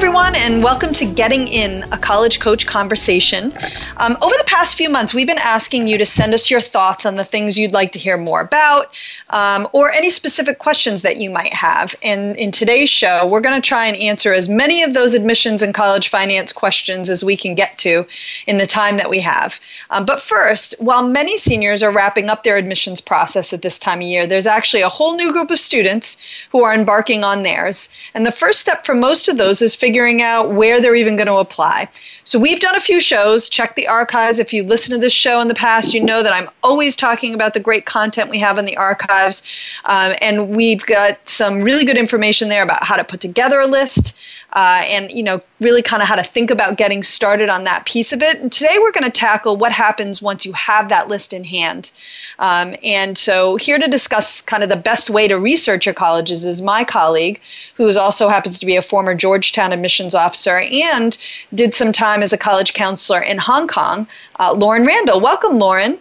Everyone, and welcome to Getting In, a college coach conversation. Um, over the past few months, we've been asking you to send us your thoughts on the things you'd like to hear more about, um, or any specific questions that you might have. And in today's show, we're going to try and answer as many of those admissions and college finance questions as we can get to in the time that we have. Um, but first, while many seniors are wrapping up their admissions process at this time of year, there's actually a whole new group of students who are embarking on theirs. And the first step for most of those is figuring out where they're even going to apply. So we've done a few shows. Check the archives. If you listen to this show in the past, you know that I'm always talking about the great content we have in the archives. Um, and we've got some really good information there about how to put together a list, uh, and you know really kind of how to think about getting started on that piece of it. And today we're going to tackle what happens once you have that list in hand. Um, and so here to discuss kind of the best way to research your colleges is my colleague, who also happens to be a former Georgetown admissions officer and did some time as a college counselor in Hong Kong, uh, Lauren Randall. Welcome, Lauren.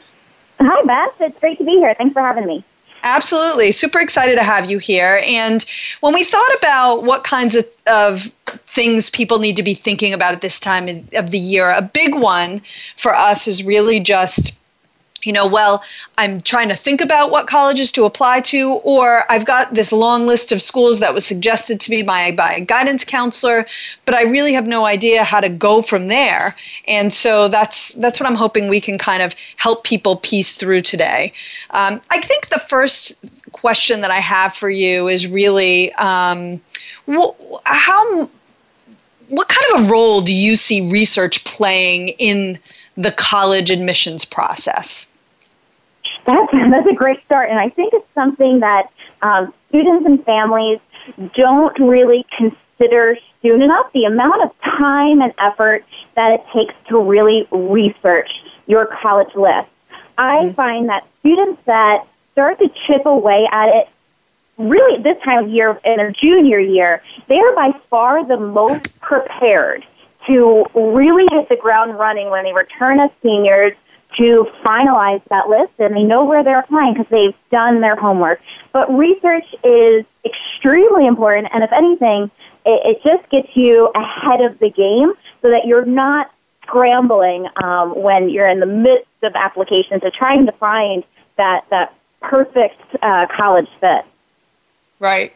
Hi, Beth. It's great to be here. Thanks for having me. Absolutely. Super excited to have you here. And when we thought about what kinds of, of things people need to be thinking about at this time of the year, a big one for us is really just you know, well, I'm trying to think about what colleges to apply to, or I've got this long list of schools that was suggested to me by, by a guidance counselor, but I really have no idea how to go from there. And so that's that's what I'm hoping we can kind of help people piece through today. Um, I think the first question that I have for you is really um, wh- how what kind of a role do you see research playing in the college admissions process? That's, that's a great start. And I think it's something that um, students and families don't really consider soon enough the amount of time and effort that it takes to really research your college list. I mm-hmm. find that students that start to chip away at it really this time of year in their junior year, they are by far the most prepared to really hit the ground running when they return as seniors to finalize that list and they know where they're applying because they've done their homework. But research is extremely important, and if anything, it, it just gets you ahead of the game so that you're not scrambling um, when you're in the midst of applications to trying to find that that perfect uh, college fit. Right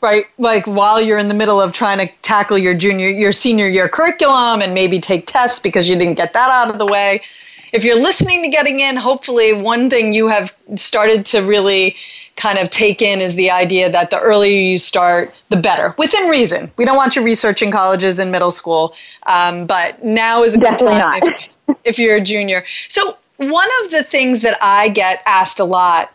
right like while you're in the middle of trying to tackle your junior your senior year curriculum and maybe take tests because you didn't get that out of the way. If you're listening to getting in hopefully one thing you have started to really kind of take in is the idea that the earlier you start the better within reason. We don't want you researching colleges in middle school um, but now is a good Definitely time if, if you're a junior. So one of the things that i get asked a lot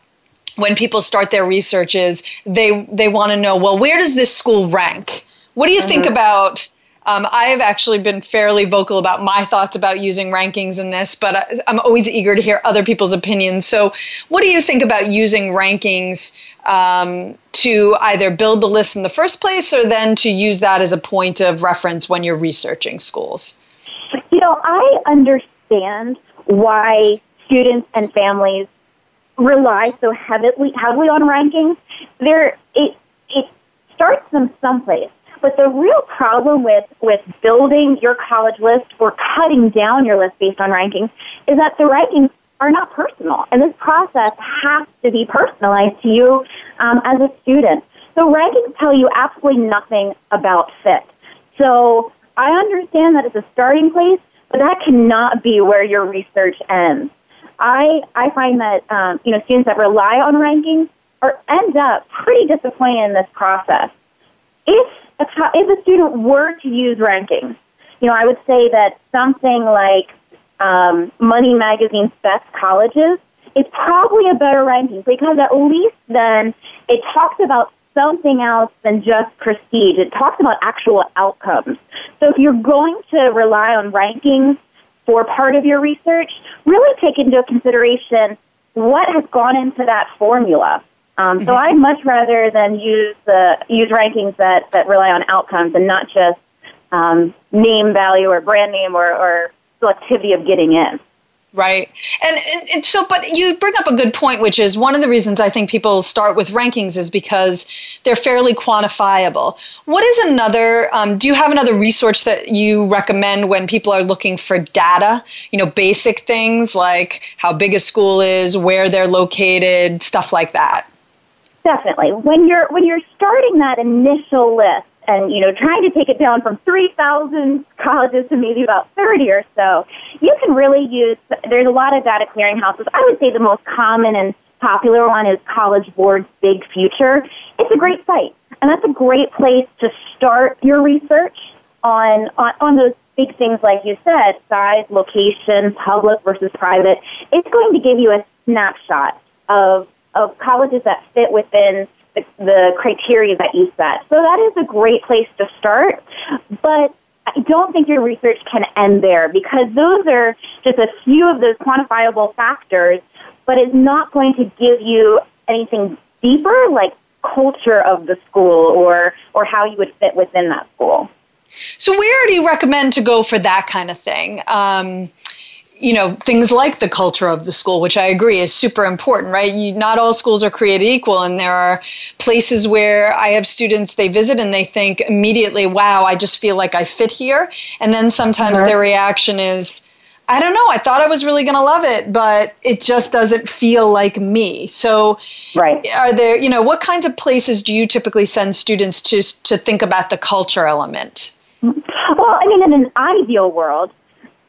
when people start their research is they they want to know well where does this school rank what do you mm-hmm. think about um, I've actually been fairly vocal about my thoughts about using rankings in this, but I'm always eager to hear other people's opinions. So, what do you think about using rankings um, to either build the list in the first place or then to use that as a point of reference when you're researching schools? You know, I understand why students and families rely so heavily heavily on rankings, there it it starts them someplace. But the real problem with, with building your college list or cutting down your list based on rankings is that the rankings are not personal. And this process has to be personalized to you um, as a student. So rankings tell you absolutely nothing about fit. So I understand that it's a starting place, but that cannot be where your research ends. I I find that um, you know students that rely on rankings or end up pretty disappointed in this process. If a, if a student were to use rankings, you know, I would say that something like um, Money Magazine's best colleges is probably a better ranking because at least then it talks about something else than just prestige. It talks about actual outcomes. So if you're going to rely on rankings for part of your research, really take into consideration what has gone into that formula. Um, mm-hmm. So I'd much rather than use the use rankings that, that rely on outcomes and not just um, name value or brand name or, or selectivity of getting in. Right. And, and, and, so, but you bring up a good point, which is one of the reasons I think people start with rankings is because they're fairly quantifiable. What is another, um, do you have another resource that you recommend when people are looking for data? You know, basic things like how big a school is, where they're located, stuff like that. Definitely. When you're, when you're starting that initial list, and you know trying to take it down from 3000 colleges to maybe about 30 or so you can really use there's a lot of data clearinghouses i would say the most common and popular one is college board's big future. It's a great site and that's a great place to start your research on on, on those big things like you said size location public versus private. It's going to give you a snapshot of of colleges that fit within the, criteria that you set. So that is a great place to start, but I don't think your research can end there because those are just a few of those quantifiable factors, but it's not going to give you anything deeper like culture of the school or, or how you would fit within that school. So, where do you recommend to go for that kind of thing? Um, you know things like the culture of the school which i agree is super important right? You, not all schools are created equal and there are places where i have students they visit and they think immediately wow i just feel like i fit here. And then sometimes mm-hmm. their reaction is i don't know i thought i was really going to love it but it just doesn't feel like me. So right. are there you know what kinds of places do you typically send students to to think about the culture element? Well i mean in an ideal world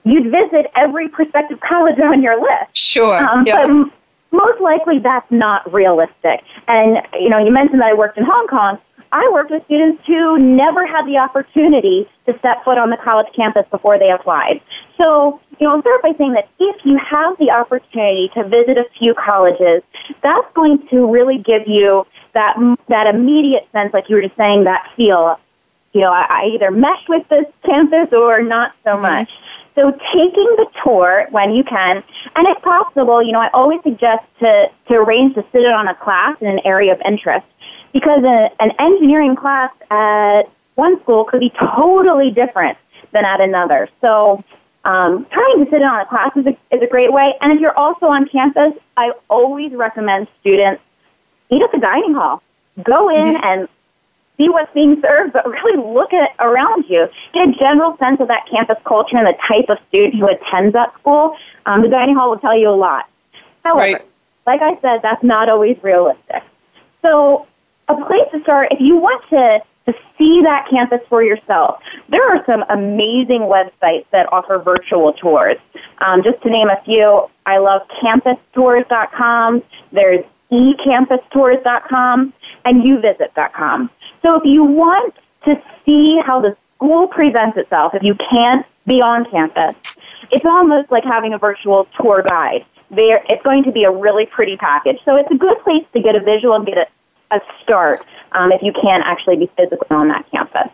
you'd visit every prospective college on your list. Sure. Um. But most likely that's not realistic. And, you know, you mentioned that I worked in Hong Kong. I worked with students who never had the opportunity to step foot on the college campus before they applied. So, you know, I'll start by saying that if you have the opportunity to visit a few colleges, that's going to really give you that, that immediate sense, like you were just saying, that feel, you know, I, I either mesh with this campus or not so mm-hmm. much. So taking the tour when you can, and if possible, you know, I always suggest to, to arrange to sit in on a class in an area of interest because a, an engineering class at one school could be totally different than at another. So um, trying to sit in on a class is a, is a great way. And if you're also on campus, I always recommend students eat at the dining hall. Go in mm-hmm. and see what's being served, but really look at around you. Get a general sense of that campus culture and the type of student who attends that school. Um, the dining hall will tell you a lot. However, right. like I said, that's not always realistic. So a place to start, if you want to, to see that campus for yourself, there are some amazing websites that offer virtual tours. Um, just to name a few, I love campustours.com. There's ecampustours.com and youvisit.com. So if you want to see how the school presents itself, if you can't be on campus, it's almost like having a virtual tour guide. There, it's going to be a really pretty package. So it's a good place to get a visual and get a, a start um, if you can't actually be physically on that campus.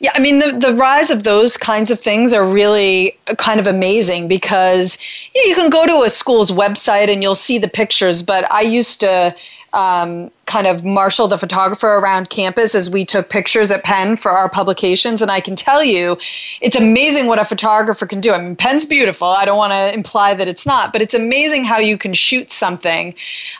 Yeah, I mean, the, the rise of those kinds of things are really kind of amazing because you, know, you can go to a school's website and you'll see the pictures, but I used to um, kind of marshal the photographer around campus as we took pictures at Penn for our publications. And I can tell you, it's amazing what a photographer can do. I mean, Penn's beautiful. I don't want to imply that it's not, but it's amazing how you can shoot something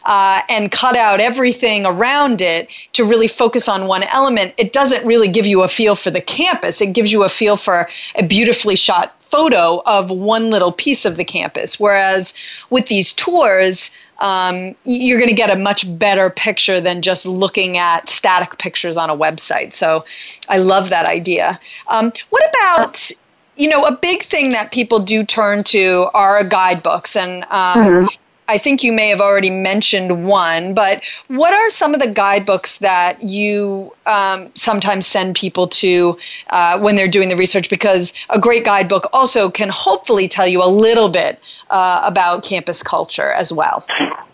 uh, and cut out everything around it to really focus on one element. It doesn't really give you a feel for the campus, it gives you a feel for a beautifully shot photo of one little piece of the campus. Whereas with these tours, um, you're going to get a much better picture than just looking at static pictures on a website. So I love that idea. Um, what about you know, a big thing that people do turn to are guidebooks, and um, mm-hmm. I think you may have already mentioned one, but what are some of the guidebooks that you um, sometimes send people to uh, when they're doing the research? Because a great guidebook also can hopefully tell you a little bit uh, about campus culture as well.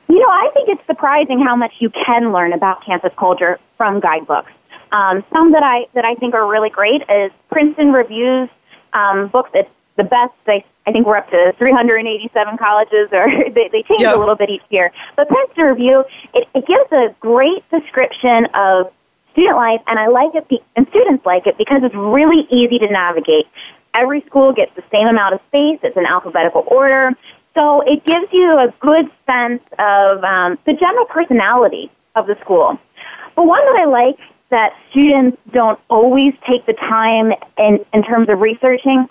You know, I think it's surprising how much you can learn about campus culture from guidebooks. Um, some that I that I think are really great is Princeton Reviews um, books. It's the best. They, I think we're up to 387 colleges, or they, they change a little bit each year. But Princeton Review, it, it gives a great description of student life, and I like it, be, and students like it because it's really easy to navigate. Every school gets the same amount of space. It's in alphabetical order. So it gives you a good sense of um, the general personality of the school. But one that I like that students don't always take the time in, in terms of researching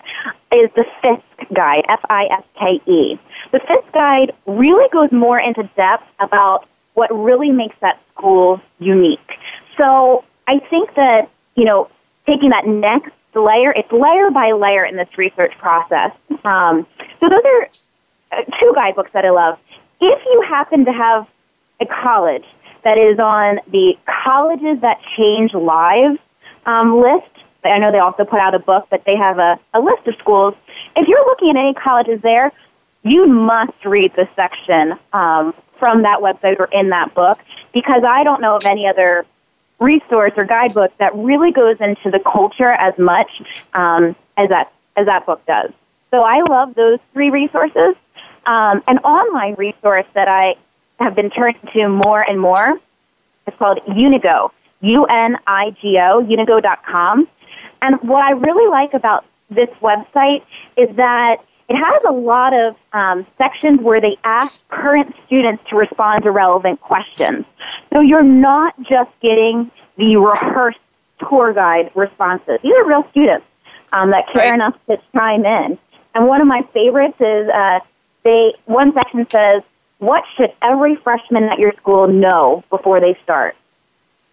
is the Fiske guide, F-I-S-K-E. The Fiske guide really goes more into depth about what really makes that school unique. So I think that, you know, taking that next layer, it's layer by layer in this research process. Um, so those are uh, two guidebooks that I love. If you happen to have a college that is on the Colleges That Change Lives um, list. I know they also put out a book, but they have a, a list of schools. If you're looking at any colleges there, you must read this section um, from that website or in that book because I don't know of any other resource or guidebook that really goes into the culture as much um, as that as that book does. So I love those three resources. Um, an online resource that I have been turned to more and more. It's called Unigo, U-N-I-G-O, unigo.com. And what I really like about this website is that it has a lot of um, sections where they ask current students to respond to relevant questions. So you're not just getting the rehearsed tour guide responses. These are real students um, that care right. enough to chime in. And one of my favorites is uh, they one section says what should every freshman at your school know before they start?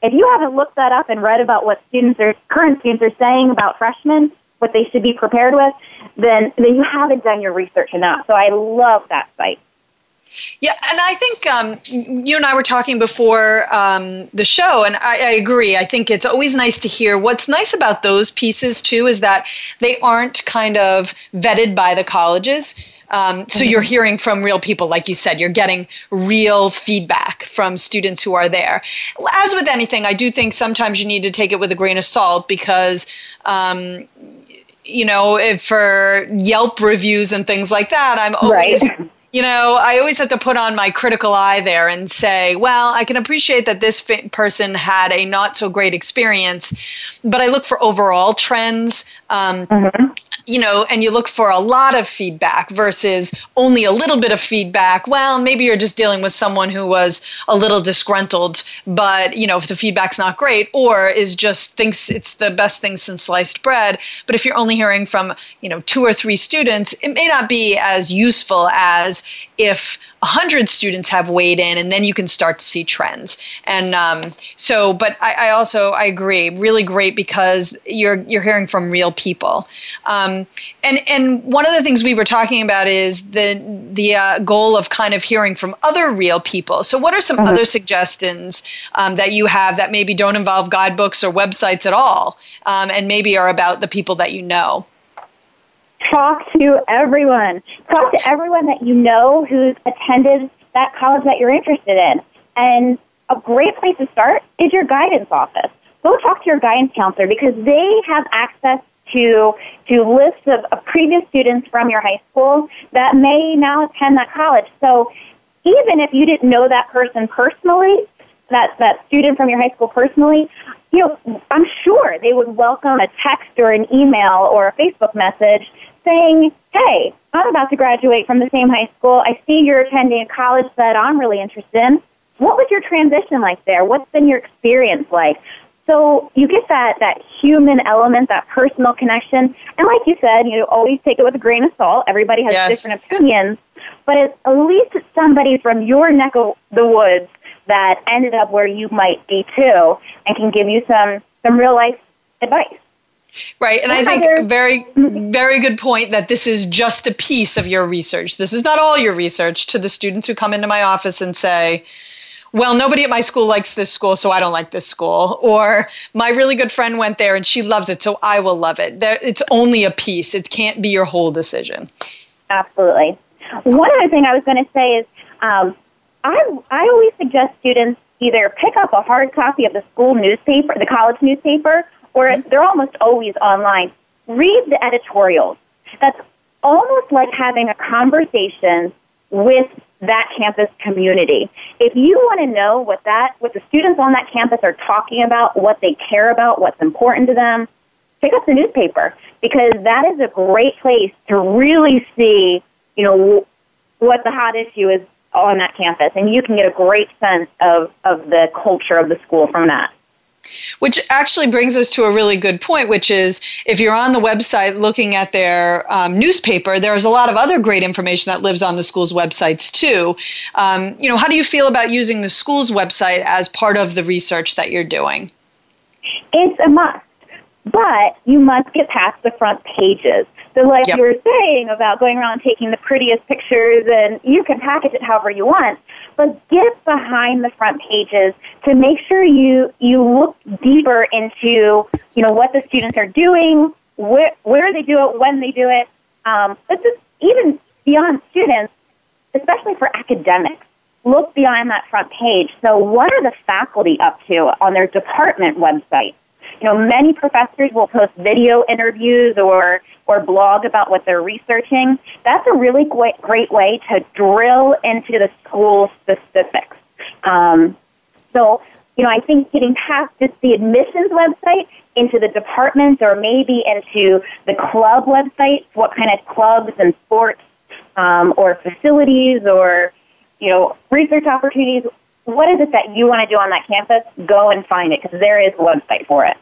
If you haven't looked that up and read about what students are, current students are saying about freshmen, what they should be prepared with, then, then you haven't done your research enough. So I love that site. Yeah, and I think um, you and I were talking before um, the show, and I, I, agree. I think it's always nice to hear. What's nice about those pieces, too, is that they aren't kind of vetted by the colleges. Um, so mm-hmm. you're hearing from real people, like you said, you're getting real feedback from students who are there. As with anything, I do think sometimes you need to take it with a grain of salt because. Um, you know, for Yelp reviews and things like that, I'm always right you know, I always have to put on my critical eye there and say, well, I can appreciate that this person had a not so great experience, but I look for overall trends. Um, mm-hmm you know, and you look for a lot of feedback versus only a little bit of feedback. Well, maybe you're just dealing with someone who was a little disgruntled, but you know, if the feedback's not great, or is just thinks it's the best thing since sliced bread. But if you're only hearing from you know two or three students, it may not be as useful as if 100 students have weighed in and then you can start to see trends. And um, so but I, I, also i agree really great because you're you're hearing from real people. Um, and and one of the things we were talking about is the the uh, goal of kind of hearing from other real people. So what are some mm-hmm. other suggestions um, that you have that maybe don't involve guidebooks or websites at all um, and maybe are about the people that you know talk to everyone. Talk to everyone that you know who's attended that college that you're interested in. And a great place to start is your guidance office. Go talk to your guidance counselor because they have access to to lists of, of previous students from your high school that may now attend that college. So even if you didn't know that person personally, that that student from your high school personally, you know, I'm sure they would welcome a text or an email or a Facebook message saying, hey, I'm about to graduate from the same high school. I see you're attending a college that I'm really interested in. What was your transition like there? What's been your experience like? So you get that, that human element, that personal connection. And like you said, you know, always take it with a grain of salt. Everybody has yes. different opinions. But it's, at least it's somebody from your neck of the woods that ended up where you might be too and can give you some, some real life advice. Right, and I think very, very good point that this is just a piece of your research. This is not all your research. To the students who come into my office and say, well, nobody at my school likes this school, so I don't like this school. Or my really good friend went there and she loves it, so I will love it. It's only a piece, it can't be your whole decision. Absolutely. One other thing I was going to say is um, I, I always suggest students either pick up a hard copy of the school newspaper, the college newspaper, or mm-hmm. they're almost always online. Read the editorials. That's almost like having a conversation with that campus community. If you want to know what that what the students on that campus are talking about, what they care about, what's important to them, pick up the newspaper because that is a great place to really see, you know, what the hot issue is on that campus and you can get a great sense of of the culture of the school from that. Which actually brings us to a really good point, which is if you're on the website looking at their um, newspaper, there's a lot of other great information that lives on the school's websites too. Um, you know, how do you feel about using the school's website as part of the research that you're doing? It's a must, but you must get past the front pages. So, like yep. you were saying about going around taking the prettiest pictures, and you can package it however you want, but get behind the front pages to make sure you you look deeper into you know what the students are doing, where where they do it, when they do it. Um, but just even beyond students, especially for academics, look beyond that front page. So, what are the faculty up to on their department website? You know, many professors will post video interviews or or blog about what they're researching. That's a really great, great way to drill into the school specifics. Um, so, you know, I think getting past just the admissions website into the departments or maybe into the club websites, what kind of clubs and sports um, or facilities or, you know, research opportunities, what is it that you want to do on that campus? Go and find it because there is a website for it.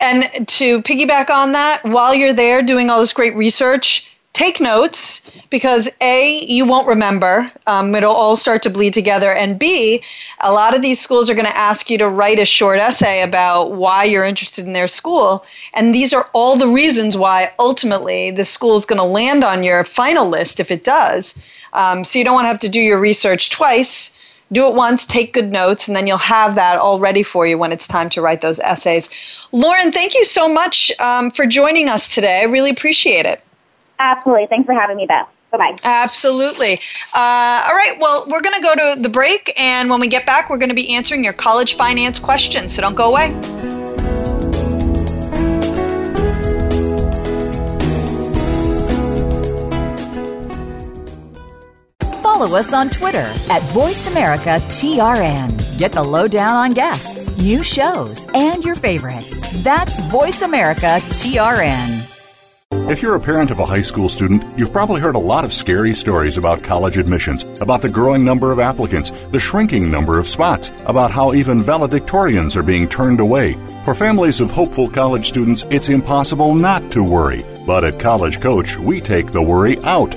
And to piggyback on that, while you're there doing all this great research, take notes because A, you won't remember. Um, it'll all start to bleed together. And B, a lot of these schools are going to ask you to write a short essay about why you're interested in their school. And these are all the reasons why ultimately the school is going to land on your final list if it does. Um, so you don't want to have to do your research twice do it once, take good notes, and then you'll have that all ready for you when it's time to write those essays. Lauren, thank you so much um, for joining us today. I really appreciate it. Absolutely. Thanks for having me, Beth. Bye bye. Absolutely. Uh, all right. Well, we're going to go to the break, and when we get back, we're going to be answering your college finance questions. So don't go away. Follow us on Twitter at VoiceAmericaTRN. Get the lowdown on guests, new shows, and your favorites. That's VoiceAmericaTRN. If you're a parent of a high school student, you've probably heard a lot of scary stories about college admissions, about the growing number of applicants, the shrinking number of spots, about how even valedictorians are being turned away. For families of hopeful college students, it's impossible not to worry. But at College Coach, we take the worry out.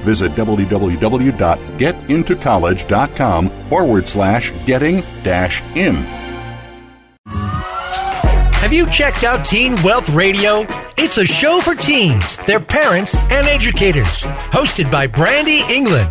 Visit www.getintocollege.com forward slash getting dash in. Have you checked out Teen Wealth Radio? It's a show for teens, their parents, and educators. Hosted by Brandy England.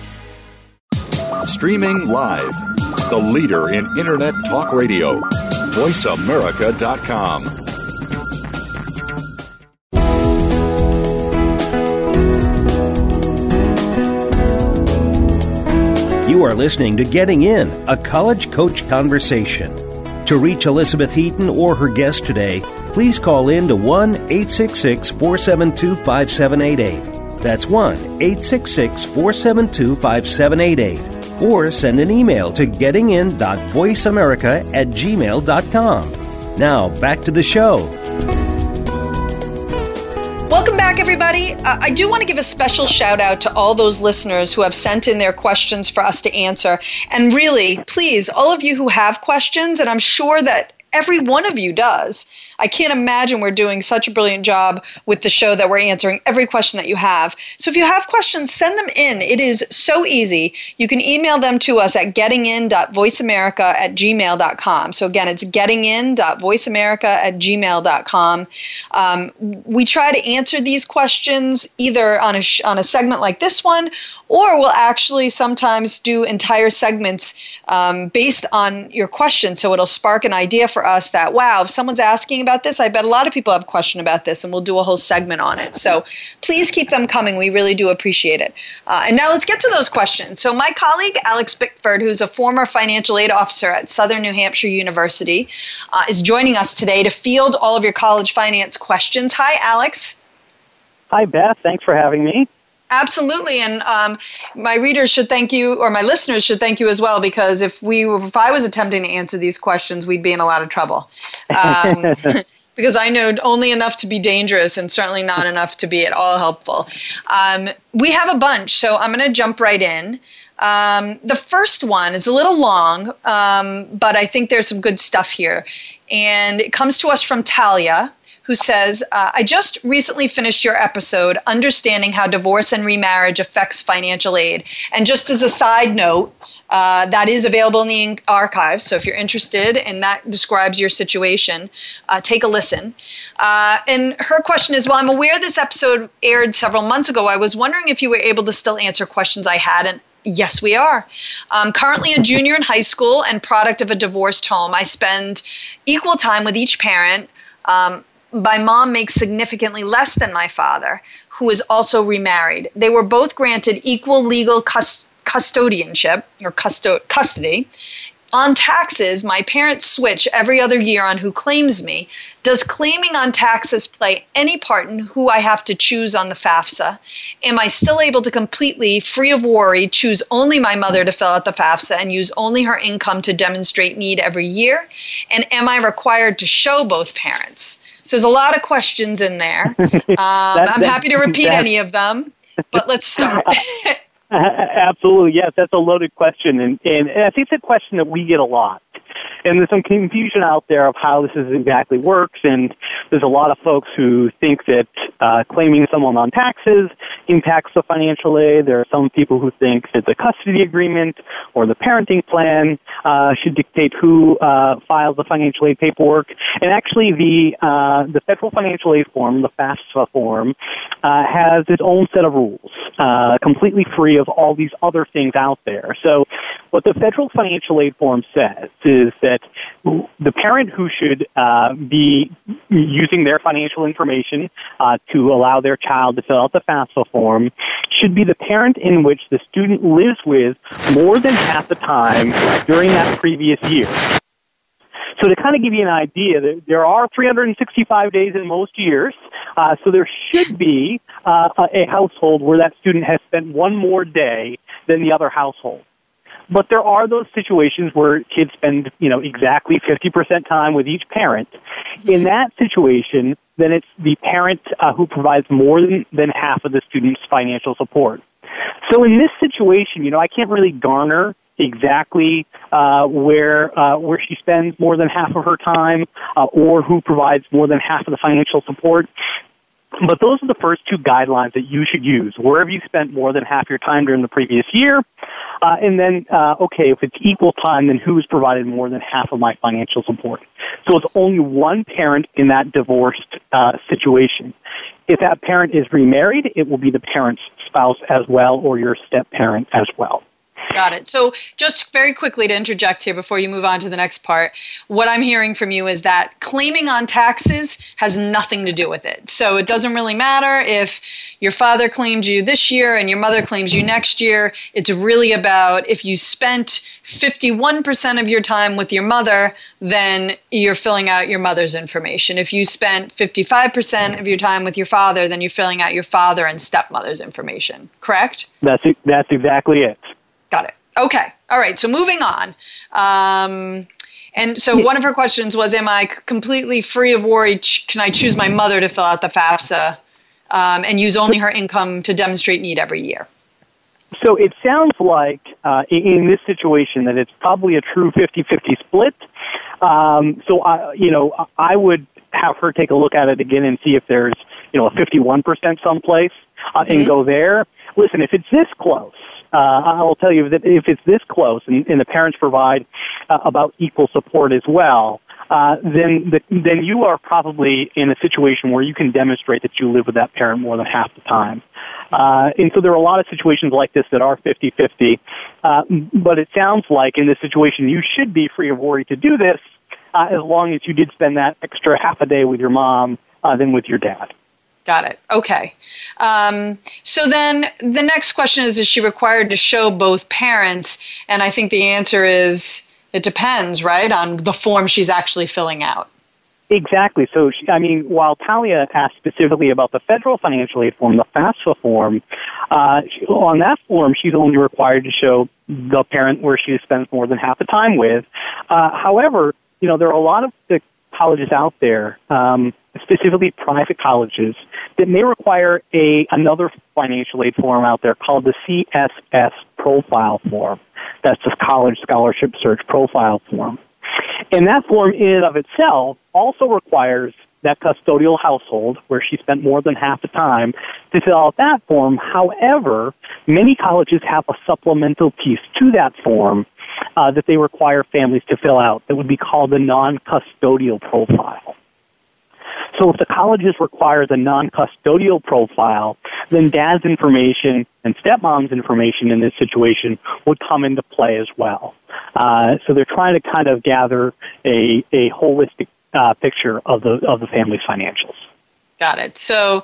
Streaming live, the leader in Internet Talk Radio, voiceamerica.com. You are listening to Getting In, a college coach conversation. To reach Elizabeth Heaton or her guest today, please call in to 1 866 472 5788. That's 1 866 472 5788. Or send an email to gettingin.voiceamerica at gmail.com. Now, back to the show. Welcome back, everybody. Uh, I do want to give a special shout out to all those listeners who have sent in their questions for us to answer. And really, please, all of you who have questions, and I'm sure that every one of you does. I can't imagine we're doing such a brilliant job with the show that we're answering every question that you have. So if you have questions, send them in. It is so easy. You can email them to us at gettingin.voiceamerica at gmail.com. So again, it's gettingin.voiceamerica at gmail.com. Um, we try to answer these questions either on a, sh- on a segment like this one, or we'll actually sometimes do entire segments um, based on your question. So it'll spark an idea for us that, wow, if someone's asking about this, I bet a lot of people have question about this, and we'll do a whole segment on it. So please keep them coming. We really do appreciate it. Uh, and now let's get to those questions. So my colleague, Alex Bickford, who's a former financial aid officer at Southern New Hampshire University, uh, is joining us today to field all of your college finance questions. Hi, Alex. Hi, Beth. Thanks for having me. Absolutely, and um, my readers should thank you, or my listeners should thank you as well, because if we, if I was attempting to answer these questions, we'd be in a lot of trouble. Um, because I know only enough to be dangerous and certainly not enough to be at all helpful. Um, we have a bunch, so I'm going to jump right in. Um, the first one is a little long, um, but I think there's some good stuff here. And it comes to us from Talia, who says, uh, I just recently finished your episode, Understanding How Divorce and Remarriage Affects Financial Aid. And just as a side note, uh, that is available in the archives. So if you're interested and that describes your situation, uh, take a listen. Uh, and her question is Well, I'm aware this episode aired several months ago. I was wondering if you were able to still answer questions I had. And Yes, we are. Um, currently a junior in high school and product of a divorced home. I spend equal time with each parent. Um, my mom makes significantly less than my father, who is also remarried. They were both granted equal legal cust- custodianship or custo- custody. On taxes, my parents switch every other year on who claims me. Does claiming on taxes play any part in who I have to choose on the FAFSA? Am I still able to completely, free of worry, choose only my mother to fill out the FAFSA and use only her income to demonstrate need every year? And am I required to show both parents? So there's a lot of questions in there. Um, I'm happy to repeat any of them, but let's start. Absolutely, yes, that's a loaded question, and, and, and I think it's a question that we get a lot and there's some confusion out there of how this is exactly works. And there's a lot of folks who think that uh, claiming someone on taxes impacts the financial aid. There are some people who think that the custody agreement or the parenting plan uh, should dictate who uh, files the financial aid paperwork. And actually, the uh, the federal financial aid form, the FAFSA form, uh, has its own set of rules, uh, completely free of all these other things out there. So What the federal financial aid form says is that the parent who should uh, be using their financial information uh, to allow their child to fill out the FAFSA form should be the parent in which the student lives with more than half the time during that previous year. So to kind of give you an idea, there are 365 days in most years, uh, so there should be uh, a household where that student has spent one more day than the other household. But there are those situations where kids spend, you know, exactly 50% time with each parent. In that situation, then it's the parent uh, who provides more than, than half of the student's financial support. So in this situation, you know, I can't really garner exactly uh, where uh, where she spends more than half of her time, uh, or who provides more than half of the financial support. But those are the first two guidelines that you should use. Where have you spent more than half your time during the previous year? Uh, and then, uh, okay, if it's equal time, then who's provided more than half of my financial support? So it's only one parent in that divorced uh, situation. If that parent is remarried, it will be the parent's spouse as well or your step parent as well. Got it. So, just very quickly to interject here before you move on to the next part, what I'm hearing from you is that claiming on taxes has nothing to do with it. So, it doesn't really matter if your father claimed you this year and your mother claims you next year. It's really about if you spent 51% of your time with your mother, then you're filling out your mother's information. If you spent 55% of your time with your father, then you're filling out your father and stepmother's information. Correct? That's, that's exactly it. Got it. Okay. All right. So moving on. Um, and so one of her questions was, "Am I completely free of worry? Can I choose my mother to fill out the FAFSA um, and use only her income to demonstrate need every year?" So it sounds like uh, in this situation that it's probably a true 50-50 split. Um, so I, you know, I would have her take a look at it again and see if there's you know a 51% someplace uh, mm-hmm. and go there. Listen, if it's this close, uh, I will tell you that if it's this close and, and the parents provide uh, about equal support as well, uh, then the, then you are probably in a situation where you can demonstrate that you live with that parent more than half the time. Uh, and so there are a lot of situations like this that are 50-50. Uh, but it sounds like in this situation you should be free of worry to do this uh, as long as you did spend that extra half a day with your mom uh, than with your dad. Got it. Okay. Um, so then the next question is Is she required to show both parents? And I think the answer is it depends, right, on the form she's actually filling out. Exactly. So, I mean, while Talia asked specifically about the federal financial aid form, the FAFSA form, uh, on that form, she's only required to show the parent where she spends more than half the time with. Uh, however, you know, there are a lot of the colleges out there, um, specifically private colleges, that may require a another financial aid form out there called the CSS profile form. That's the College Scholarship Search Profile Form. And that form in and of itself also requires that custodial household where she spent more than half the time to fill out that form. However, many colleges have a supplemental piece to that form uh, that they require families to fill out that would be called the non-custodial profile. So if the colleges require the non-custodial profile, then dad's information and stepmom's information in this situation would come into play as well. Uh, so they're trying to kind of gather a, a holistic uh, picture of the of the family's financials. Got it. So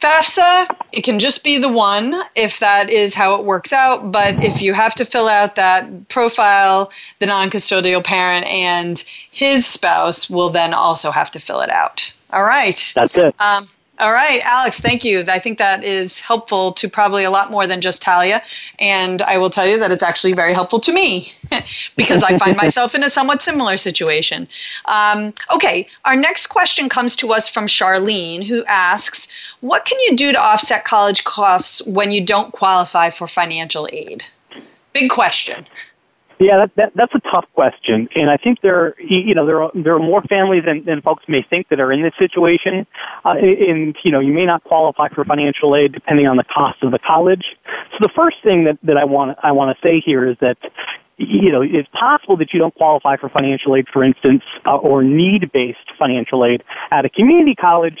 FAFSA, it can just be the one if that is how it works out. But if you have to fill out that profile, the non custodial parent and his spouse will then also have to fill it out. All right. That's it. Um, all right, Alex, thank you. I think that is helpful to probably a lot more than just Talia. And I will tell you that it's actually very helpful to me because I find myself in a somewhat similar situation. Um, okay, our next question comes to us from Charlene, who asks What can you do to offset college costs when you don't qualify for financial aid? Big question. Yeah, that, that, that's a tough question, and I think there, are, you know, there are there are more families than, than folks may think that are in this situation, uh, and you know, you may not qualify for financial aid depending on the cost of the college. So the first thing that, that I want I want to say here is that you know, it's possible that you don't qualify for financial aid, for instance, uh, or need-based financial aid at a community college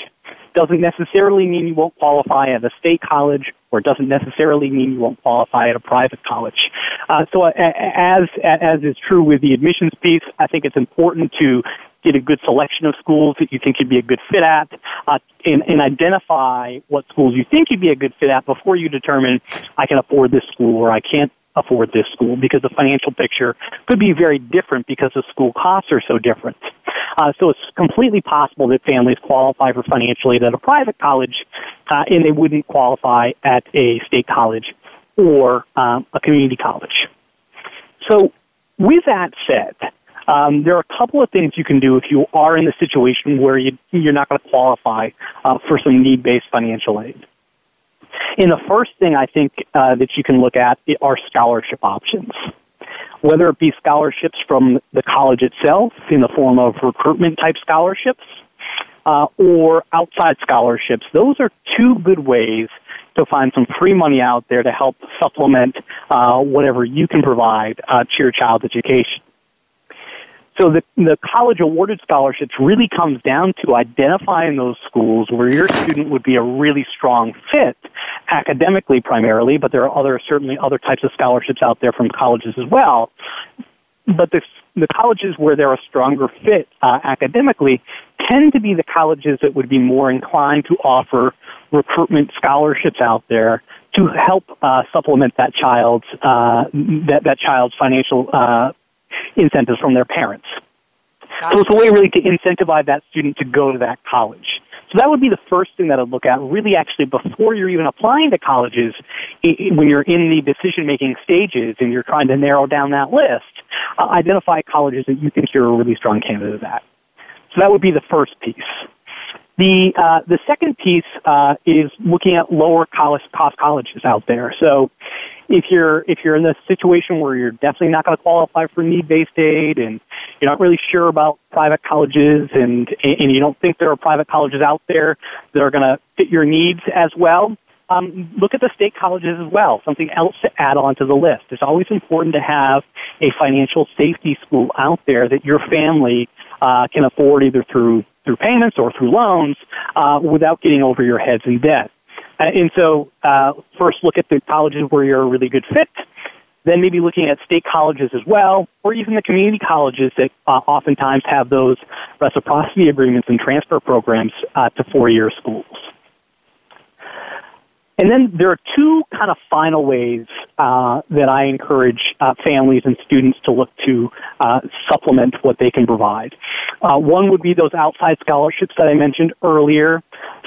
doesn't necessarily mean you won't qualify at a state college or doesn't necessarily mean you won't qualify at a private college. Uh, so as, as is true with the admissions piece, I think it's important to get a good selection of schools that you think you'd be a good fit at, uh, and, and identify what schools you think you'd be a good fit at before you determine I can afford this school or I can't afford this school because the financial picture could be very different because the school costs are so different. Uh, so it's completely possible that families qualify for financial aid at a private college uh, and they wouldn't qualify at a state college or um, a community college. So with that said, um, there are a couple of things you can do if you are in the situation where you, you're not going to qualify uh, for some need-based financial aid. And the first thing I think uh, that you can look at are scholarship options. Whether it be scholarships from the college itself in the form of recruitment type scholarships uh, or outside scholarships, those are two good ways to find some free money out there to help supplement uh, whatever you can provide uh, to your child's education. So the, the college awarded scholarships really comes down to identifying those schools where your student would be a really strong fit academically primarily, but there are other, certainly other types of scholarships out there from colleges as well. But the, the colleges where they're a stronger fit uh, academically tend to be the colleges that would be more inclined to offer recruitment scholarships out there to help uh, supplement that child's uh, that that child's financial uh, incentives from their parents. So it's a way really to incentivize that student to go to that college. So that would be the first thing that I'd look at, really actually before you're even applying to colleges, when you're in the decision making stages and you're trying to narrow down that list, uh, identify colleges that you think you're a really strong candidate at. So that would be the first piece. The uh, the second piece uh, is looking at lower cost colleges out there. So if you're if you're in the situation where you're definitely not going to qualify for need based aid and you're not really sure about private colleges and and you don't think there are private colleges out there that are going to fit your needs as well, um, look at the state colleges as well. Something else to add on to the list. It's always important to have a financial safety school out there that your family uh, can afford either through through payments or through loans uh, without getting over your heads in debt. Uh, and so, uh, first look at the colleges where you're a really good fit. Then maybe looking at state colleges as well, or even the community colleges that uh, oftentimes have those reciprocity agreements and transfer programs uh, to four-year schools. And then there are two kind of final ways uh, that I encourage uh, families and students to look to uh, supplement what they can provide. Uh, one would be those outside scholarships that I mentioned earlier.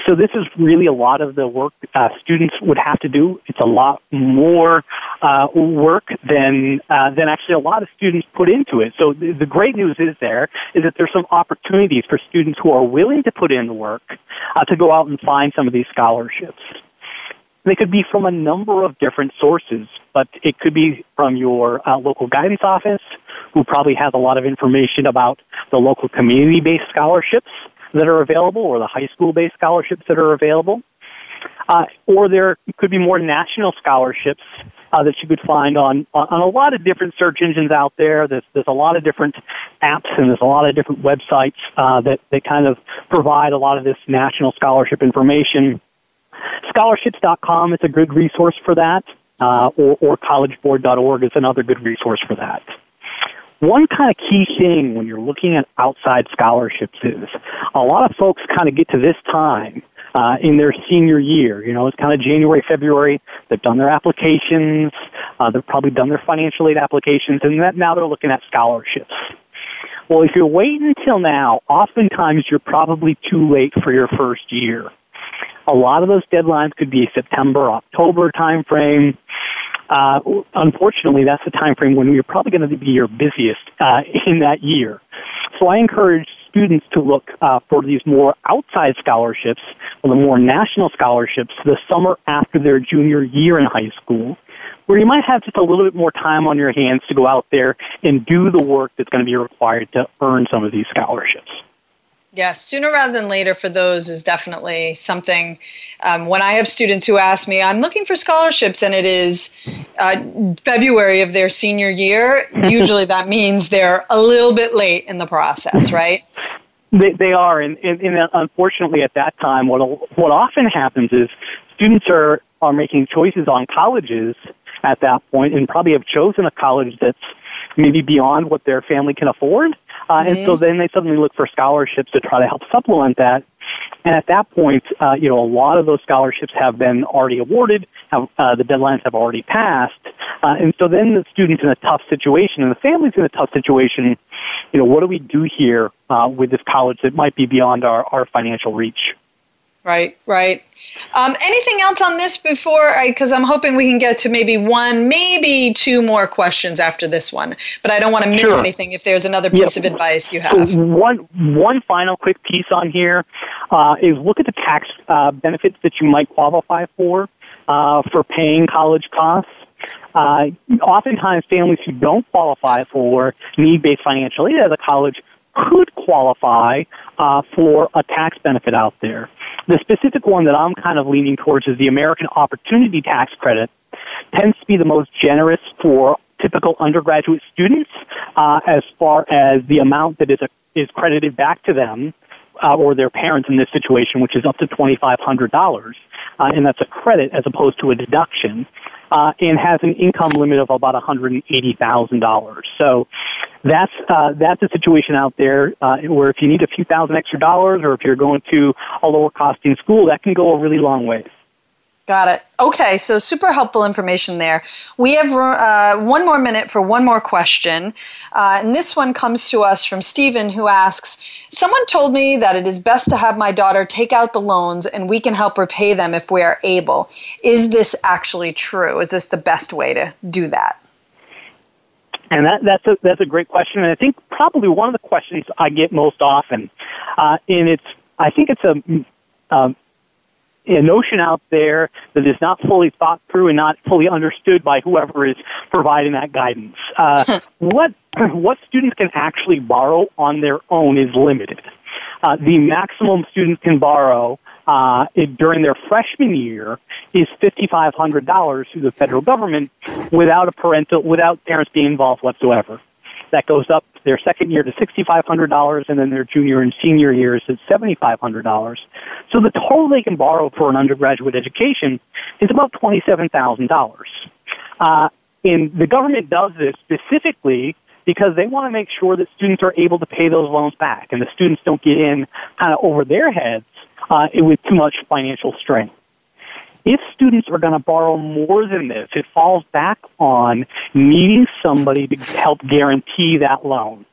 So this is really a lot of the work uh, students would have to do. It's a lot more uh, work than than actually a lot of students put into it. So the, the great news is there is that there's some opportunities for students who are willing to put in the work to go out and find some of these scholarships. They could be from a number of different sources, but it could be from your uh, local guidance office, who probably has a lot of information about the local community-based scholarships that are available or the high school-based scholarships that are available. Uh, or there could be more national scholarships uh, that you could find on, on a lot of different search engines out there. There's, there's a lot of different apps and there's a lot of different websites uh, that, that kind of provide a lot of this national scholarship information. Scholarships.com is a good resource for that, uh, or, or collegeboard.org is another good resource for that. One kind of key thing when you're looking at outside scholarships is a lot of folks kind of get to this time uh, in their senior year. You know, it's kind of January, February. They've done their applications. Uh, they've probably done their financial aid applications, and that, now they're looking at scholarships. Well, if you're waiting until now, oftentimes you're probably too late for your first year. A lot of those deadlines could be September, October timeframe. Uh, unfortunately, that's the timeframe when you're probably going to be your busiest uh, in that year. So I encourage students to look uh, for these more outside scholarships or the more national scholarships the summer after their junior year in high school, where you might have just a little bit more time on your hands to go out there and do the work that's going to be required to earn some of these scholarships. Yeah, sooner rather than later for those is definitely something. Um, when I have students who ask me, I'm looking for scholarships, and it is uh, February of their senior year, usually that means they're a little bit late in the process, right? They, they are, and, and, and unfortunately, at that time, what what often happens is students are are making choices on colleges at that point, and probably have chosen a college that's maybe beyond what their family can afford, uh, mm-hmm. and so mm-hmm. then they suddenly look for scholarships to try to help supplement that. And at that point, uh, you know, a lot of those scholarships have been already awarded. Have, uh, the deadlines have already passed, uh, and so then the student's in a tough situation, and the family's in a tough situation. You know, what do we do here uh, with this college that might be beyond our, our financial reach? Right, right. Um, anything else on this before? Because I'm hoping we can get to maybe one, maybe two more questions after this one. But I don't want to miss sure. anything if there's another piece of advice you have. So one, one final quick piece on here uh, is look at the tax uh, benefits that you might qualify for uh, for paying college costs. Uh, oftentimes, families who don't qualify for need-based financial aid at a college could qualify uh, for a tax benefit out there. The specific one that I'm kind of leaning towards is the American Opportunity Tax Credit. Tends to be the most generous for typical undergraduate students uh, as far as the amount that is a, is credited back to them uh, or their parents in this situation, which is up to $2,500. Uh, and that's a credit as opposed to a deduction uh, and has an income limit of about $180,000. So that's uh, that's a situation out there uh, where if you need a few thousand extra dollars, or if you're going to a lower costing school, that can go a really long way. Got it. Okay, so super helpful information there. We have uh, one more minute for one more question. Uh, and this one comes to us from Stephen, who asks Someone told me that it is best to have my daughter take out the loans and we can help repay them if we are able. Is this actually true? Is this the best way to do that? And that, that's a that's a great question, and I think probably one of the questions I get most often, uh, and it's I think it's a um, a notion out there that is not fully thought through and not fully understood by whoever is providing that guidance. Uh, what what students can actually borrow on their own is limited. Uh, the maximum students can borrow uh, it, during their freshman year is $5,500 through the federal government without a parental, without parents being involved whatsoever. That goes up their second year to $6,500 and then their junior and senior years is $7,500. So the total they can borrow for an undergraduate education is about $27,000. Uh, and the government does this specifically because they want to make sure that students are able to pay those loans back and the students don't get in kind of over their heads uh, with too much financial strain. If students are going to borrow more than this, it falls back on needing somebody to help guarantee that loan.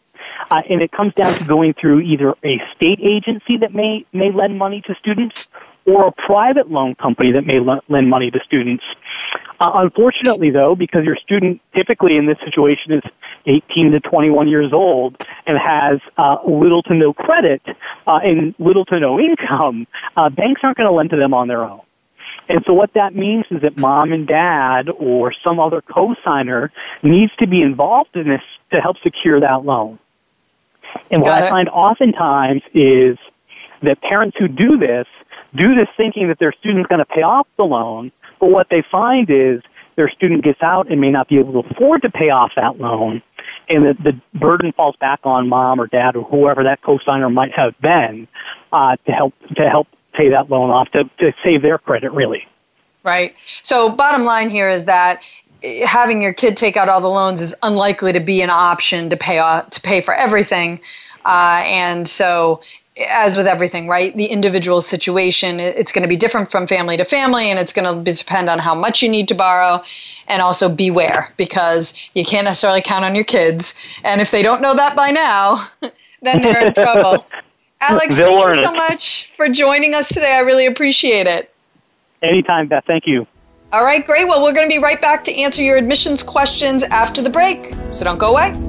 Uh, and it comes down to going through either a state agency that may, may lend money to students or a private loan company that may l- lend money to students. Uh, unfortunately, though, because your student typically in this situation is 18 to 21 years old and has uh, little to no credit uh, and little to no income, uh, banks aren't going to lend to them on their own. And so what that means is that mom and dad or some other co-signer needs to be involved in this to help secure that loan. And what I find oftentimes is that parents who do this do this thinking that their student's going to pay off the loan, but what they find is their student gets out and may not be able to afford to pay off that loan, and the, the burden falls back on mom or dad or whoever that co-signer might have been uh, to help to help pay that loan off to, to save their credit, really. Right. So, bottom line here is that eh, having your kid take out all the loans is unlikely to be an option to pay off, to pay for everything. Uh, and so, as with everything, right? The individual situation, it's going to be different from family to family, and it's going to depend on how much you need to borrow. And also beware because you can't necessarily count on your kids. And if they don't know that by now, then they're in trouble. Alex, thank you so much for joining us today. I really appreciate it. Anytime, Beth. Thank you. All right, great. Well, we're going to be right back to answer your admissions questions after the break. So don't go away.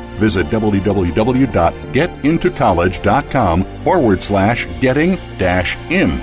Visit www.getintocollege.com forward slash getting dash in.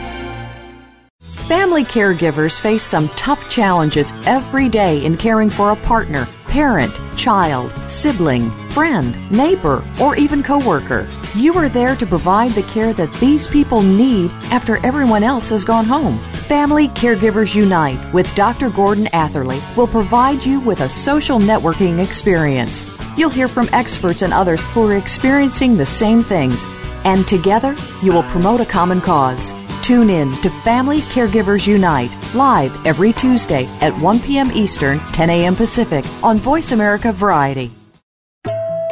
Family caregivers face some tough challenges every day in caring for a partner, parent, child, sibling, friend, neighbor, or even coworker. You are there to provide the care that these people need after everyone else has gone home. Family Caregivers Unite with Dr. Gordon Atherley will provide you with a social networking experience. You'll hear from experts and others who are experiencing the same things, and together you will promote a common cause. Tune in to Family Caregivers Unite live every Tuesday at 1 p.m. Eastern, 10 a.m. Pacific on Voice America Variety.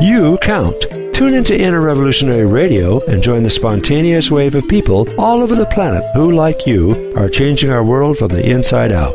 You count. Tune into Inner Revolutionary Radio and join the spontaneous wave of people all over the planet who, like you, are changing our world from the inside out.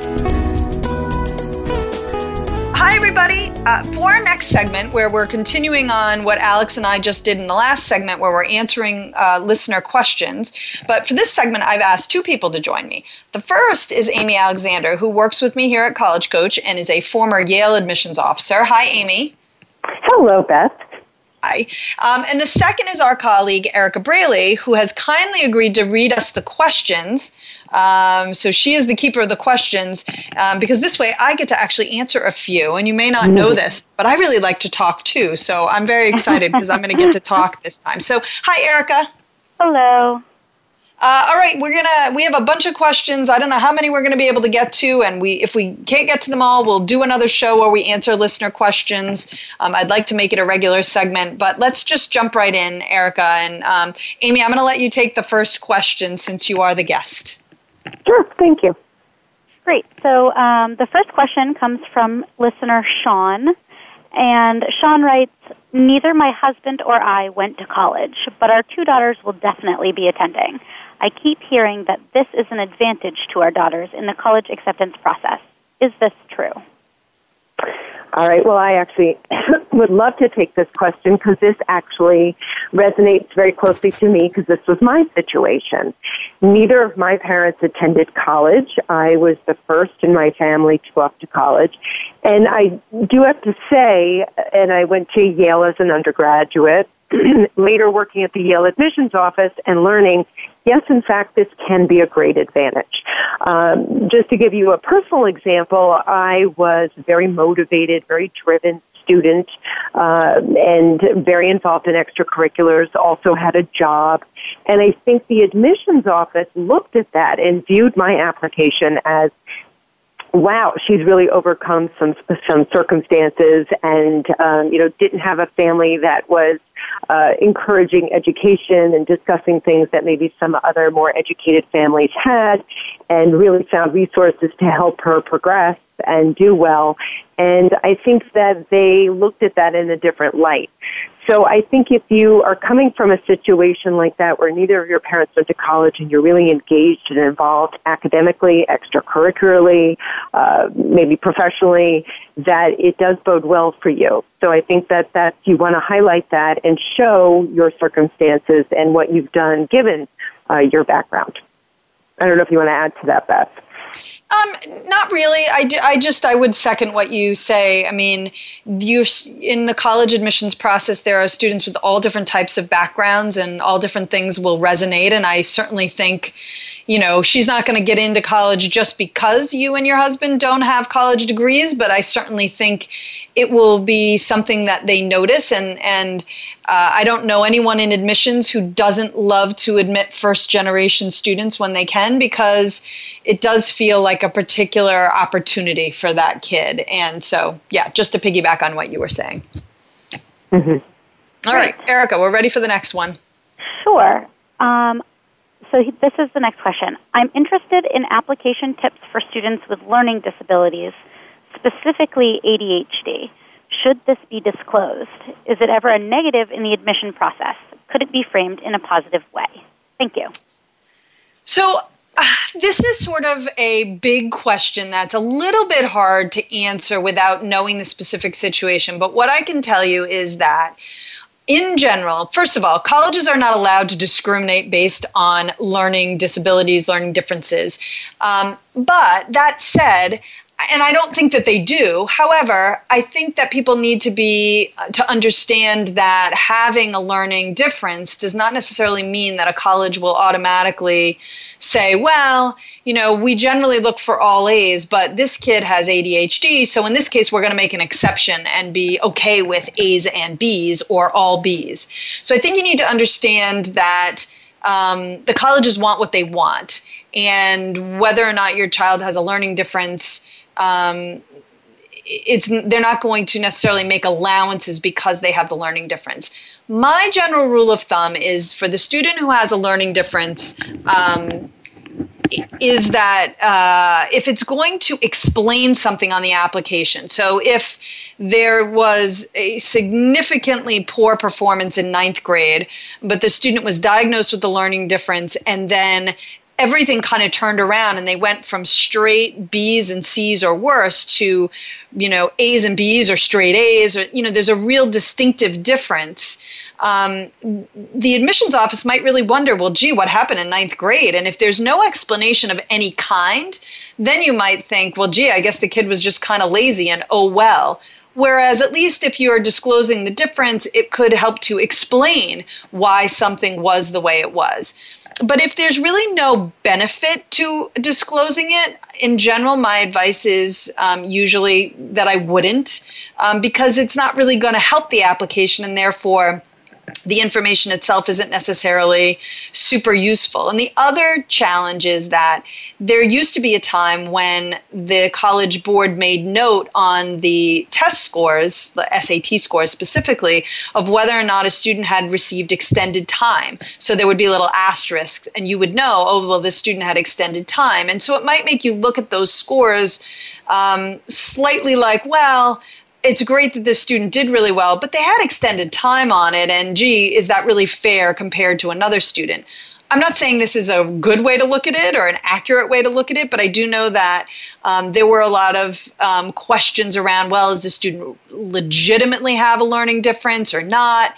Uh, for our next segment, where we're continuing on what Alex and I just did in the last segment, where we're answering uh, listener questions. But for this segment, I've asked two people to join me. The first is Amy Alexander, who works with me here at College Coach and is a former Yale admissions officer. Hi, Amy. Hello, Beth. Hi. Um, and the second is our colleague, Erica Braley, who has kindly agreed to read us the questions. Um, so she is the keeper of the questions um, because this way I get to actually answer a few. And you may not know this, but I really like to talk too. So I'm very excited because I'm going to get to talk this time. So, hi, Erica. Hello. Uh, all right, we're gonna we have a bunch of questions. I don't know how many we're gonna be able to get to, and we if we can't get to them all, we'll do another show where we answer listener questions. Um, I'd like to make it a regular segment, but let's just jump right in, Erica and um, Amy. I'm gonna let you take the first question since you are the guest. Sure, thank you. Great. So um, the first question comes from listener Sean, and Sean writes. Neither my husband or I went to college, but our two daughters will definitely be attending. I keep hearing that this is an advantage to our daughters in the college acceptance process. Is this true? All right. Well, I actually would love to take this question because this actually resonates very closely to me because this was my situation. Neither of my parents attended college. I was the first in my family to go off to college. And I do have to say, and I went to Yale as an undergraduate, later working at the Yale admissions office and learning yes, in fact, this can be a great advantage. Um, just to give you a personal example, I was a very motivated, very driven student, uh, and very involved in extracurriculars, also had a job. And I think the admissions office looked at that and viewed my application as wow, she's really overcome some some circumstances, and um, you know, didn't have a family that was uh, encouraging education and discussing things that maybe some other more educated families had, and really found resources to help her progress and do well. And I think that they looked at that in a different light. So I think if you are coming from a situation like that where neither of your parents went to college and you're really engaged and involved academically, extracurricularly, uh, maybe professionally, that it does bode well for you. So I think that that you want to highlight that and show your circumstances and what you've done given uh, your background. I don't know if you want to add to that, Beth. Um, not really. I, I just I would second what you say. I mean, you in the college admissions process, there are students with all different types of backgrounds, and all different things will resonate. And I certainly think, you know, she's not going to get into college just because you and your husband don't have college degrees. But I certainly think it will be something that they notice and and uh, I don't know anyone in admissions who doesn't love to admit first generation students when they can because it does feel like a particular opportunity for that kid. And so, yeah, just to piggyback on what you were saying. Mm-hmm. All right, Erica, we're ready for the next one. Sure. Um, so this is the next question. I'm interested in application tips for students with learning disabilities specifically ADHD. Should this be disclosed? Is it ever a negative in the admission process? Could it be framed in a positive way? Thank you. So, uh, this is sort of a big question that's a little bit hard to answer without knowing the specific situation. But what I can tell you is that in general, first of all, colleges are not allowed to discriminate based on learning disabilities, learning differences. Um, but that said, and I don't think that they do. However, I think that people need to be uh, to understand that having a learning difference does not necessarily mean that a college will automatically say, well, you know, we generally look for all A's, but this kid has ADHD, so in this case we're going to make an exception and be okay with A's and B's or all B's. So I think you need to understand that um, the colleges want what they want, and whether or not your child has a learning difference um, it's they're not going to necessarily make allowances because they have the learning difference. My general rule of thumb is for the student who has a learning difference. Um, is that uh, if it's going to explain something on the application, so if there was a significantly poor performance in ninth grade, but the student was diagnosed with a learning difference and then everything kind of turned around and they went from straight B's and C's or worse to, you know, A's and B's or straight A's or, you know, there's a real distinctive difference. Um, the admissions office might really wonder, well, gee, what happened in ninth grade? And if there's no explanation of any kind, then you might think, well, gee, I guess the kid was just kind of lazy and oh well. Whereas, at least if you're disclosing the difference, it could help to explain why something was the way it was but if there's really no benefit to disclosing it, in general, my advice is um, usually that I wouldn't, um, because it's not really going to help the application, and therefore the information itself isn't necessarily super useful. And the other challenge is that there used to be a time when the college board made note on the test scores, the SAT scores specifically, of whether or not a student had received extended time. So there would be little asterisks, and you would know, oh, well, this student had extended time. And so it might make you look at those scores um, slightly like, well, it's great that this student did really well, but they had extended time on it. And gee, is that really fair compared to another student? I'm not saying this is a good way to look at it or an accurate way to look at it, but I do know that um, there were a lot of um, questions around well, does the student legitimately have a learning difference or not?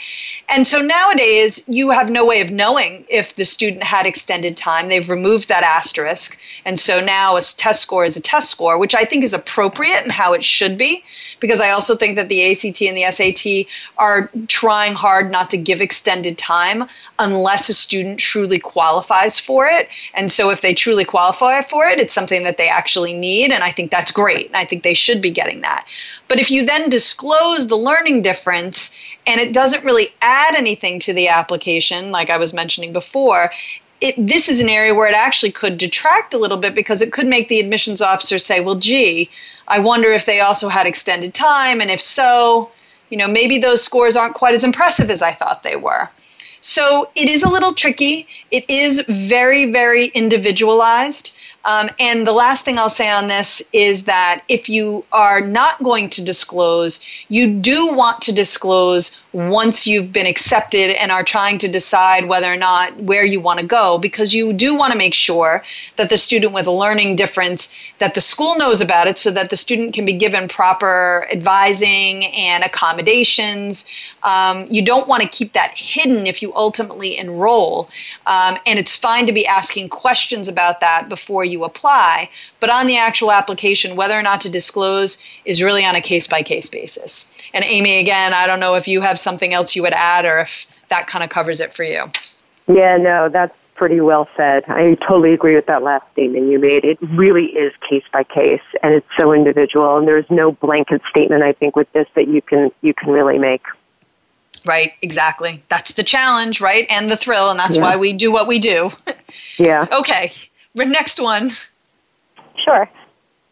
And so nowadays, you have no way of knowing if the student had extended time. They've removed that asterisk. And so now a test score is a test score, which I think is appropriate and how it should be, because I also think that the ACT and the SAT are trying hard not to give extended time unless a student truly qualifies for it. And so if they truly qualify for it, it's something that they actually need. And I think that's great. And I think they should be getting that. But if you then disclose the learning difference and it doesn't really add anything to the application, like I was mentioning before, it, this is an area where it actually could detract a little bit because it could make the admissions officer say, well, gee, I wonder if they also had extended time, and if so, you know, maybe those scores aren't quite as impressive as I thought they were. So it is a little tricky. It is very, very individualized. Um, and the last thing I'll say on this is that if you are not going to disclose, you do want to disclose once you've been accepted and are trying to decide whether or not where you want to go because you do want to make sure that the student with a learning difference that the school knows about it so that the student can be given proper advising and accommodations um, you don't want to keep that hidden if you ultimately enroll um, and it's fine to be asking questions about that before you apply but on the actual application whether or not to disclose is really on a case by case basis and amy again i don't know if you have something else you would add or if that kind of covers it for you. Yeah, no, that's pretty well said. I totally agree with that last statement you made. It really is case by case and it's so individual and there's no blanket statement I think with this that you can you can really make. Right, exactly. That's the challenge, right? And the thrill and that's yeah. why we do what we do. yeah. Okay. Next one. Sure.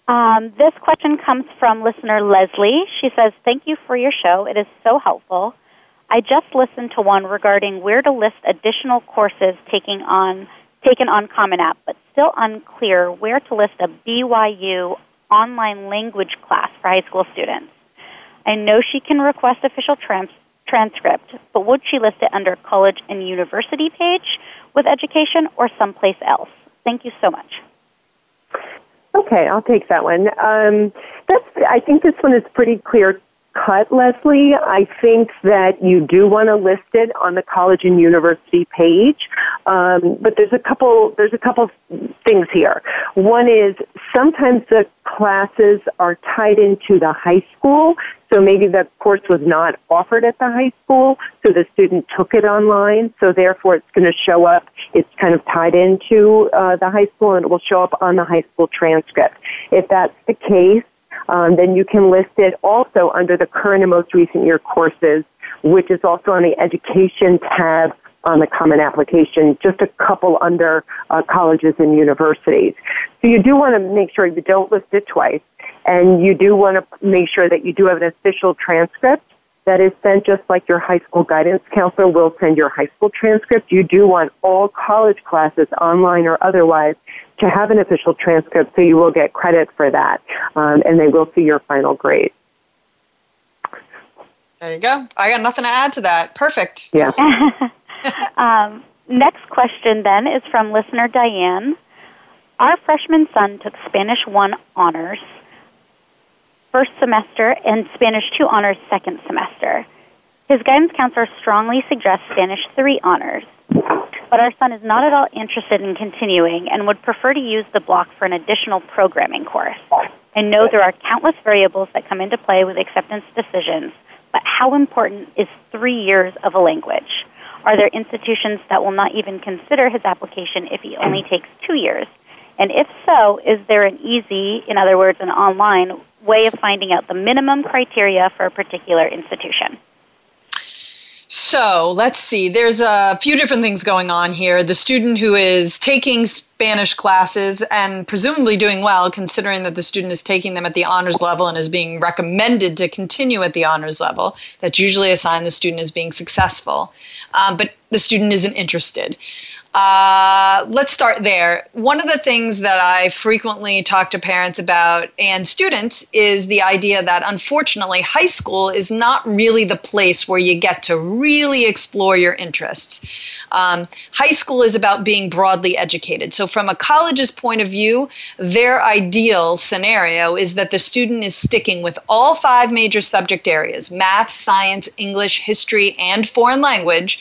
Um, this question comes from listener Leslie. She says, Thank you for your show. It is so helpful. I just listened to one regarding where to list additional courses taking on, taken on Common App, but still unclear where to list a BYU online language class for high school students. I know she can request official trans- transcript, but would she list it under college and university page with education or someplace else? Thank you so much. Okay, I'll take that one. Um, that's. I think this one is pretty clear cut, Leslie. I think that you do want to list it on the college and university page, um, but there's a couple. There's a couple things here. One is sometimes the classes are tied into the high school, so maybe the course was not offered at the high school, so the student took it online. So therefore, it's going to show up. It's kind of tied into uh, the high school, and it will show up on the high school transcript. If that's the case, um, then you can list it also under the current and most recent year courses, which is also on the education tab on the common application, just a couple under uh, colleges and universities. So you do want to make sure you don't list it twice, and you do want to make sure that you do have an official transcript that is sent just like your high school guidance counselor will send your high school transcript. You do want all college classes, online or otherwise, to have an official transcript so you will get credit for that, um, and they will see your final grade. There you go. I got nothing to add to that. Perfect. Yeah. um, next question then is from listener Diane. Our freshman son took Spanish 1 honors first semester and Spanish 2 honors second semester. His guidance counselor strongly suggests Spanish 3 honors, but our son is not at all interested in continuing and would prefer to use the block for an additional programming course. I know there are countless variables that come into play with acceptance decisions, but how important is three years of a language? Are there institutions that will not even consider his application if he only takes two years? And if so, is there an easy, in other words, an online way of finding out the minimum criteria for a particular institution? So let's see. There's a few different things going on here. The student who is taking Spanish classes and presumably doing well, considering that the student is taking them at the honors level and is being recommended to continue at the honors level, that's usually a sign the student is being successful. Um, but the student isn't interested. Uh, let's start there. One of the things that I frequently talk to parents about and students is the idea that unfortunately high school is not really the place where you get to really explore your interests. Um, high school is about being broadly educated. So, from a college's point of view, their ideal scenario is that the student is sticking with all five major subject areas math, science, English, history, and foreign language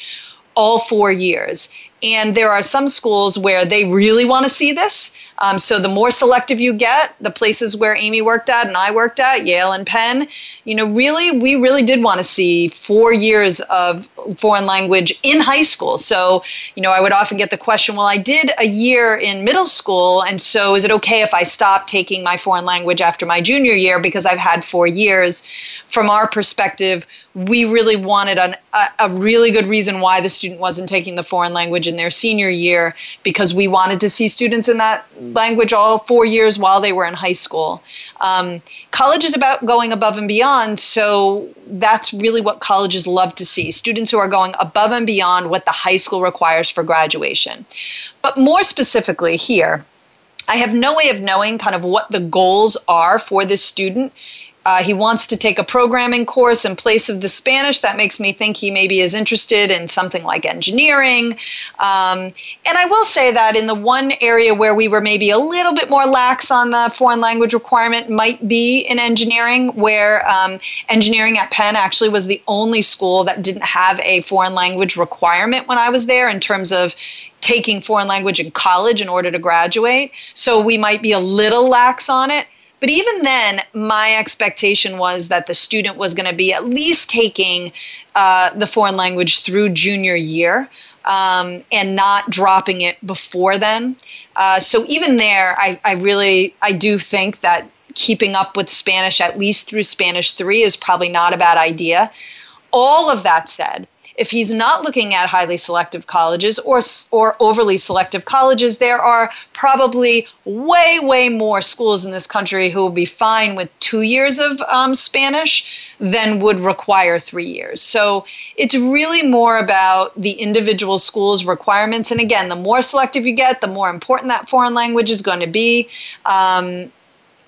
all four years. And there are some schools where they really want to see this. Um, so the more selective you get, the places where Amy worked at and I worked at, Yale and Penn, you know, really, we really did want to see four years of foreign language in high school. So, you know, I would often get the question, well, I did a year in middle school, and so is it okay if I stop taking my foreign language after my junior year because I've had four years? From our perspective, we really wanted an, a, a, really good reason why the student wasn't taking the foreign language in their senior year because we wanted to see students in that language all four years while they were in high school. Um, college is about going above and beyond, so that's really what colleges love to see students who are going above and beyond what the high school requires for graduation. But more specifically, here, I have no way of knowing kind of what the goals are for this student uh, he wants to take a programming course in place of the Spanish. That makes me think he maybe is interested in something like engineering. Um, and I will say that in the one area where we were maybe a little bit more lax on the foreign language requirement might be in engineering, where um, engineering at Penn actually was the only school that didn't have a foreign language requirement when I was there in terms of taking foreign language in college in order to graduate. So we might be a little lax on it. But even then, my expectation was that the student was going to be at least taking uh, the foreign language through junior year. Um, and not dropping it before then. Uh, so even there, I, I really I do think that keeping up with Spanish at least through Spanish three is probably not a bad idea. All of that said, if he's not looking at highly selective colleges or or overly selective colleges, there are probably way way more schools in this country who will be fine with two years of um, Spanish than would require three years. So it's really more about the individual school's requirements. And again, the more selective you get, the more important that foreign language is going to be. Um,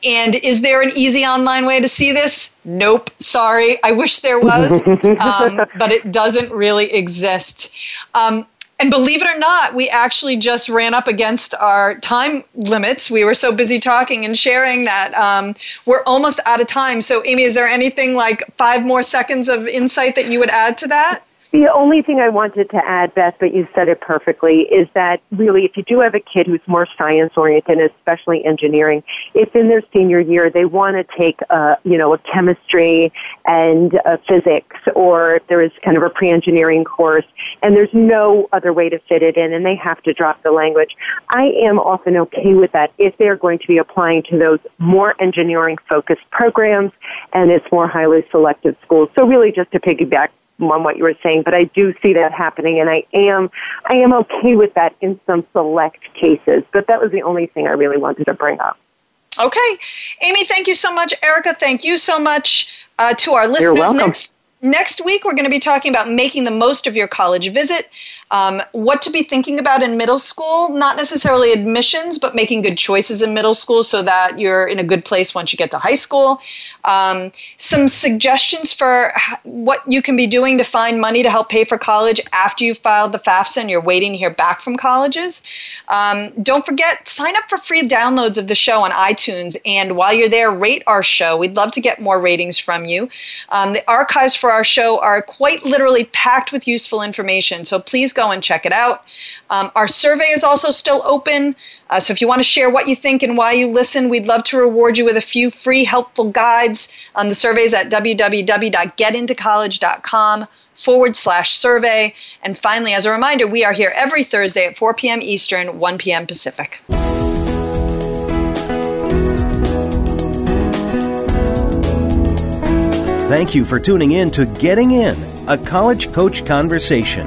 and is there an easy online way to see this? Nope. Sorry. I wish there was, um, but it doesn't really exist. Um, and believe it or not, we actually just ran up against our time limits. We were so busy talking and sharing that um, we're almost out of time. So, Amy, is there anything like five more seconds of insight that you would add to that? The only thing I wanted to add, Beth, but you said it perfectly, is that really if you do have a kid who's more science oriented, especially engineering, if in their senior year they want to take a, you know, a chemistry and a physics, or if there is kind of a pre-engineering course, and there's no other way to fit it in, and they have to drop the language, I am often okay with that if they're going to be applying to those more engineering focused programs, and it's more highly selective schools. So really just to piggyback on what you were saying, but I do see that happening, and I am I am okay with that in some select cases. But that was the only thing I really wanted to bring up. Okay, Amy, thank you so much. Erica, thank you so much uh, to our listeners. You're welcome. Next, next week, we're going to be talking about making the most of your college visit um, what to be thinking about in middle school, not necessarily admissions, but making good choices in middle school so that you're in a good place once you get to high school. Um, some suggestions for what you can be doing to find money to help pay for college after you've filed the FAFSA and you're waiting to hear back from colleges. Um, don't forget, sign up for free downloads of the show on iTunes. And while you're there, rate our show. We'd love to get more ratings from you. Um, the archives for our show are quite literally packed with useful information. So please go go and check it out. Um, our survey is also still open. Uh, so if you want to share what you think and why you listen, we'd love to reward you with a few free helpful guides. Um, the surveys at www.getintocollege.com forward slash survey. And finally, as a reminder, we are here every Thursday at 4 p.m. Eastern, 1 p.m. Pacific. Thank you for tuning in to Getting In, a college coach conversation